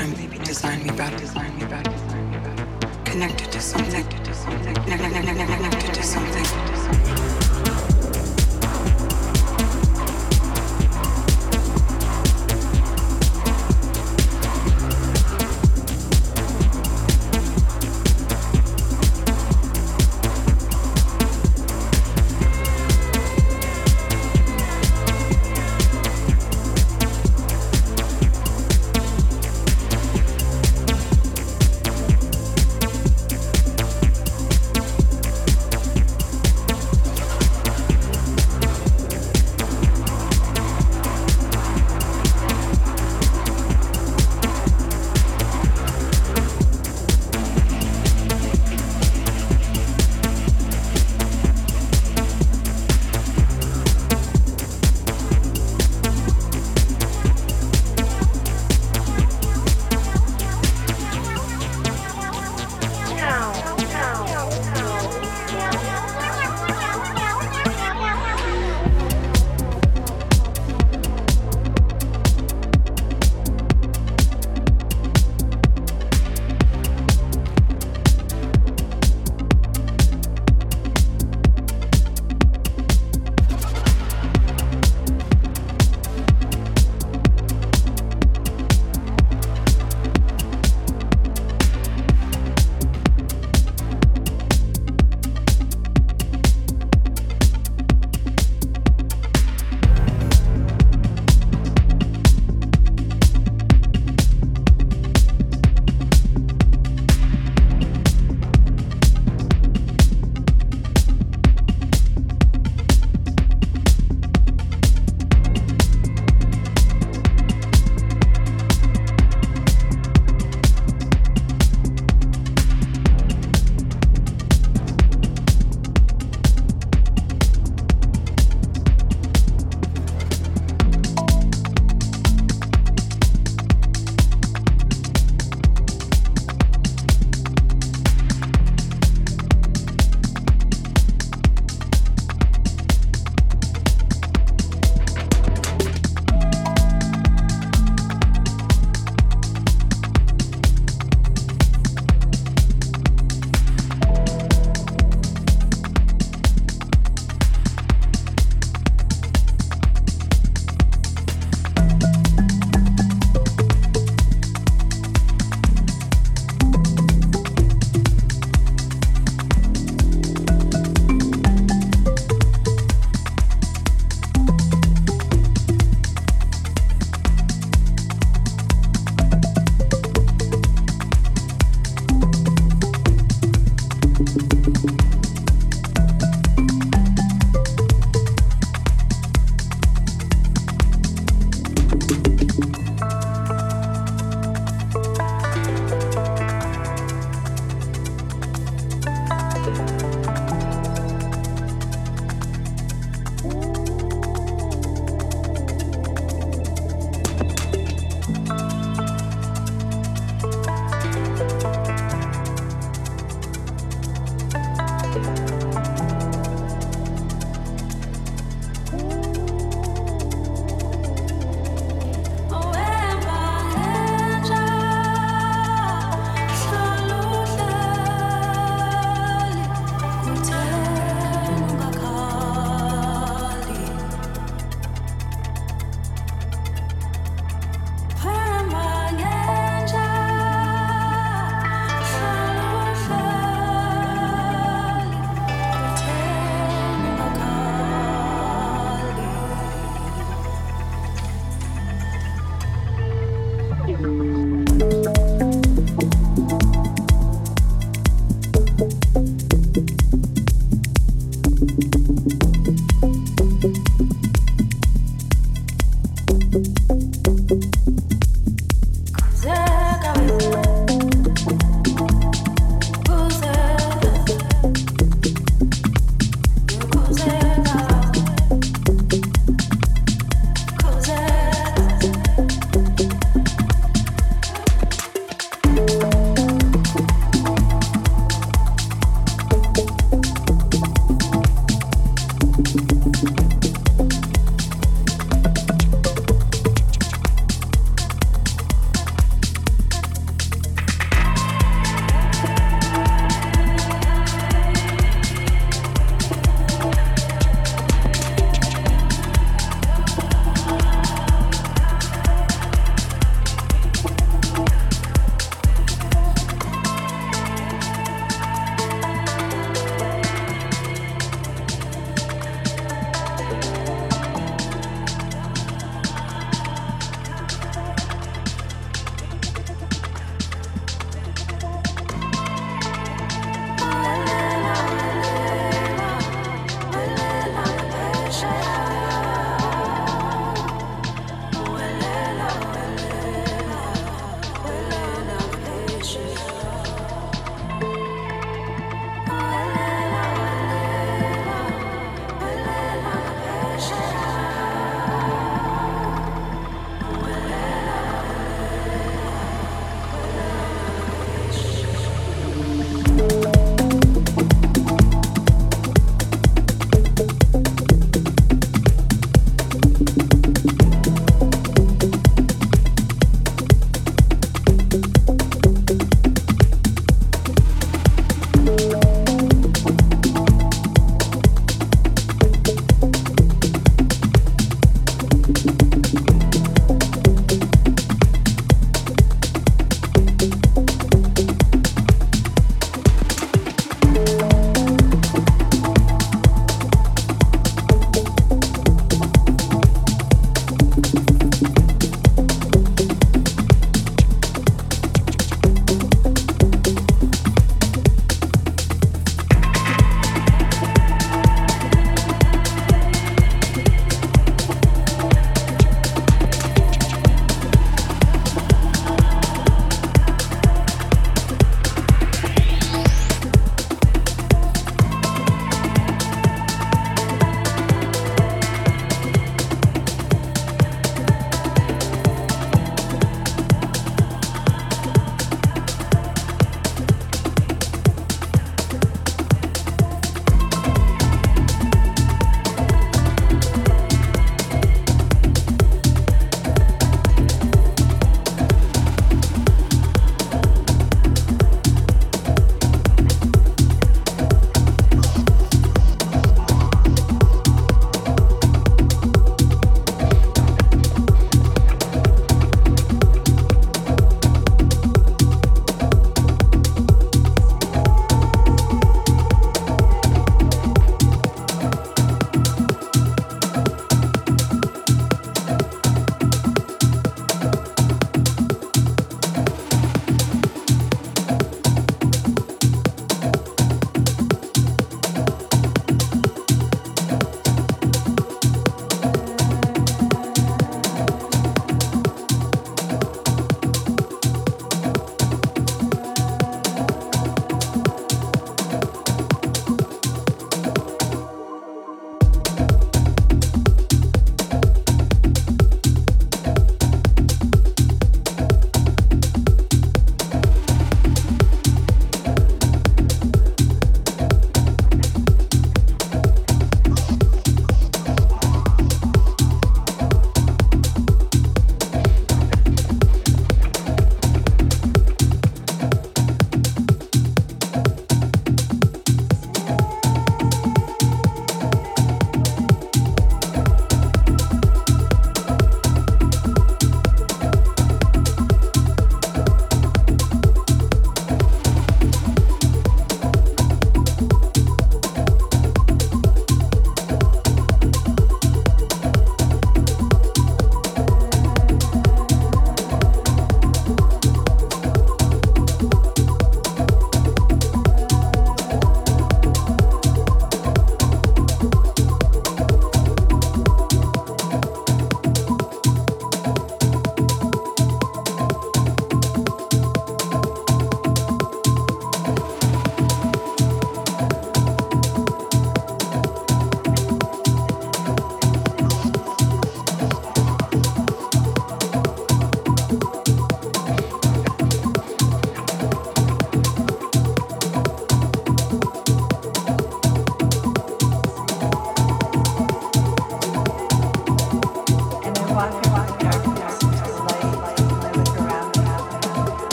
pattern design me back design me back. Connected to something. Connected to something. Connected to something.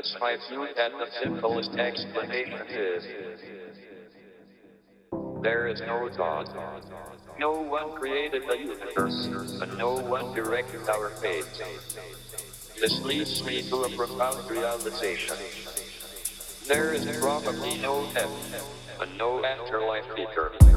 It's my view that the simplest explanation is there is no God. No one created the universe, and no one directed our fate. This leads me to a profound realization. There is probably no heaven, and no afterlife either.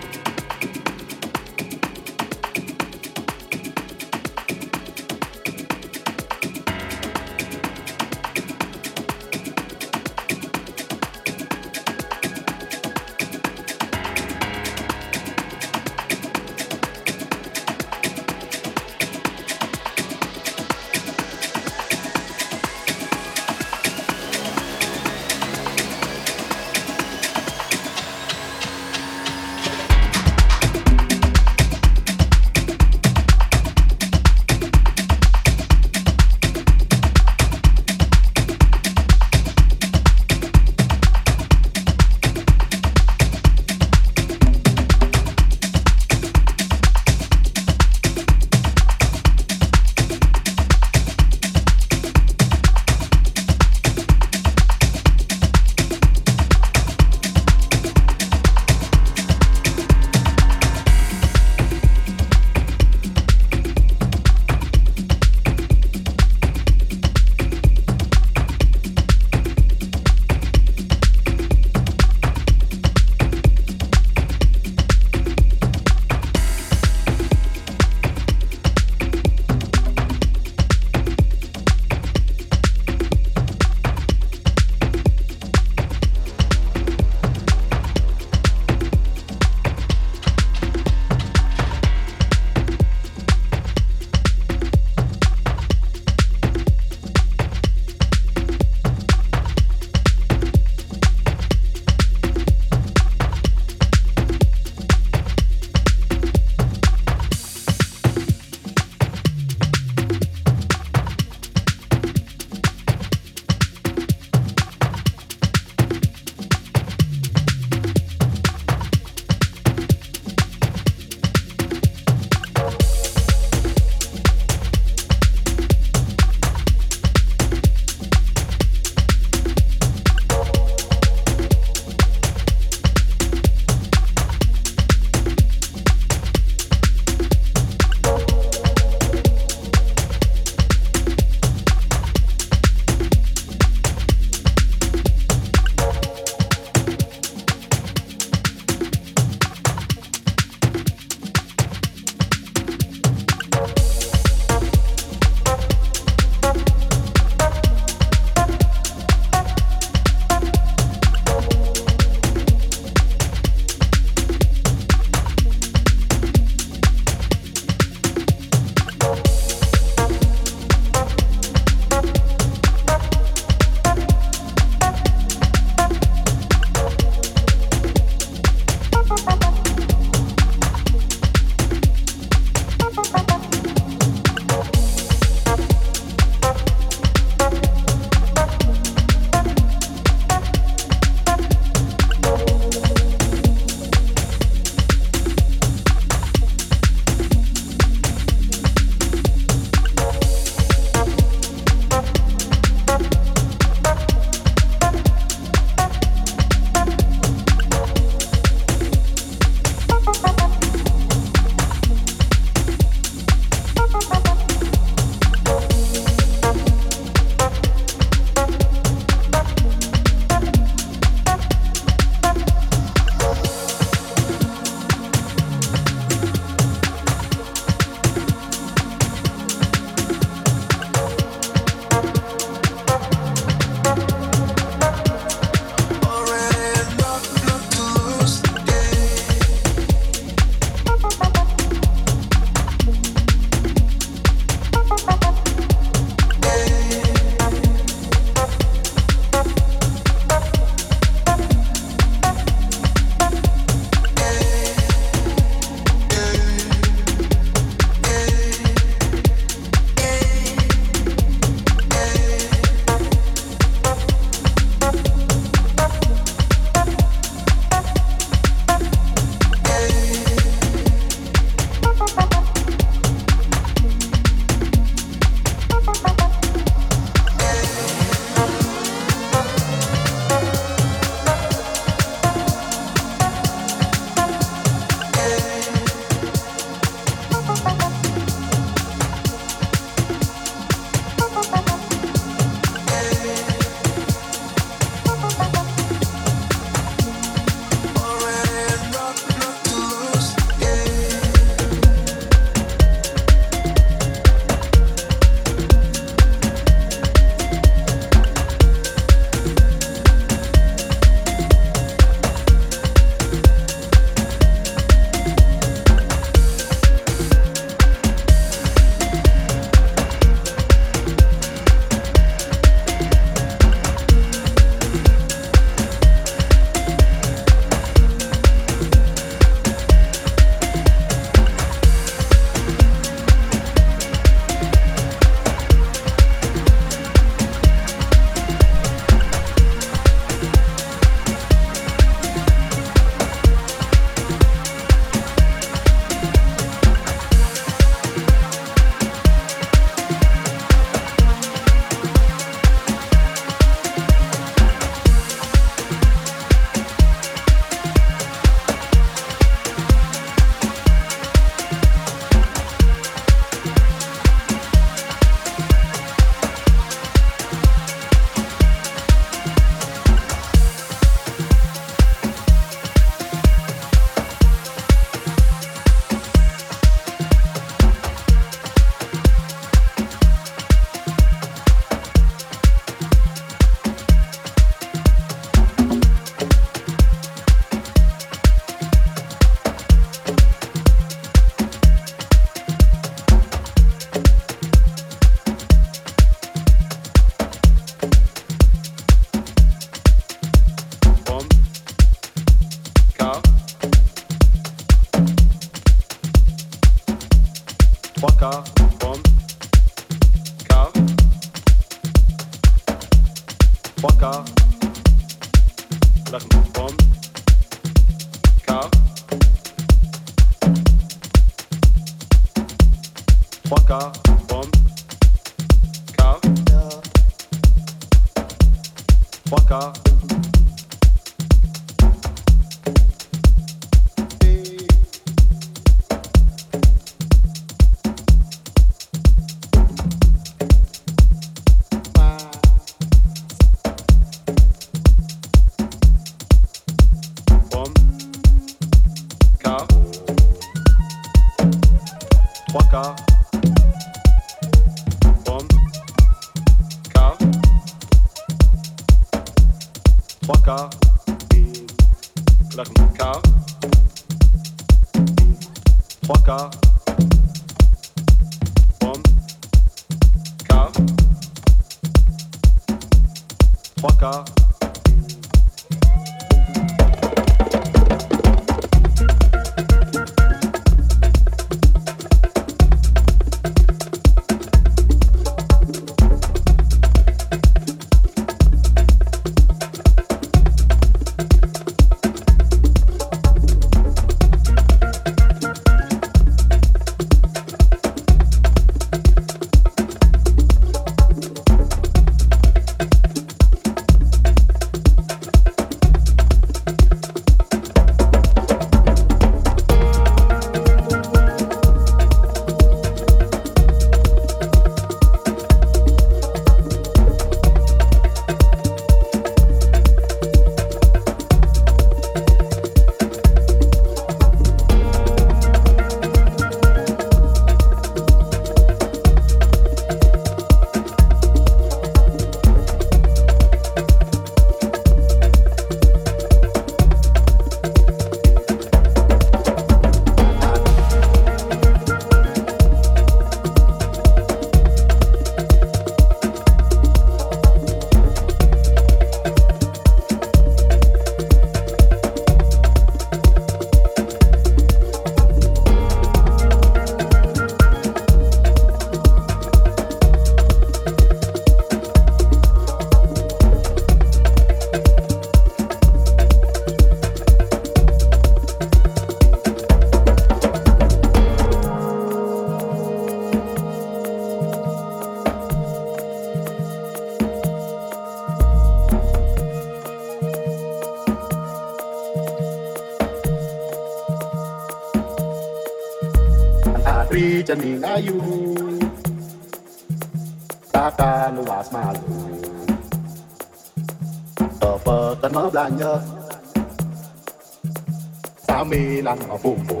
a vovó.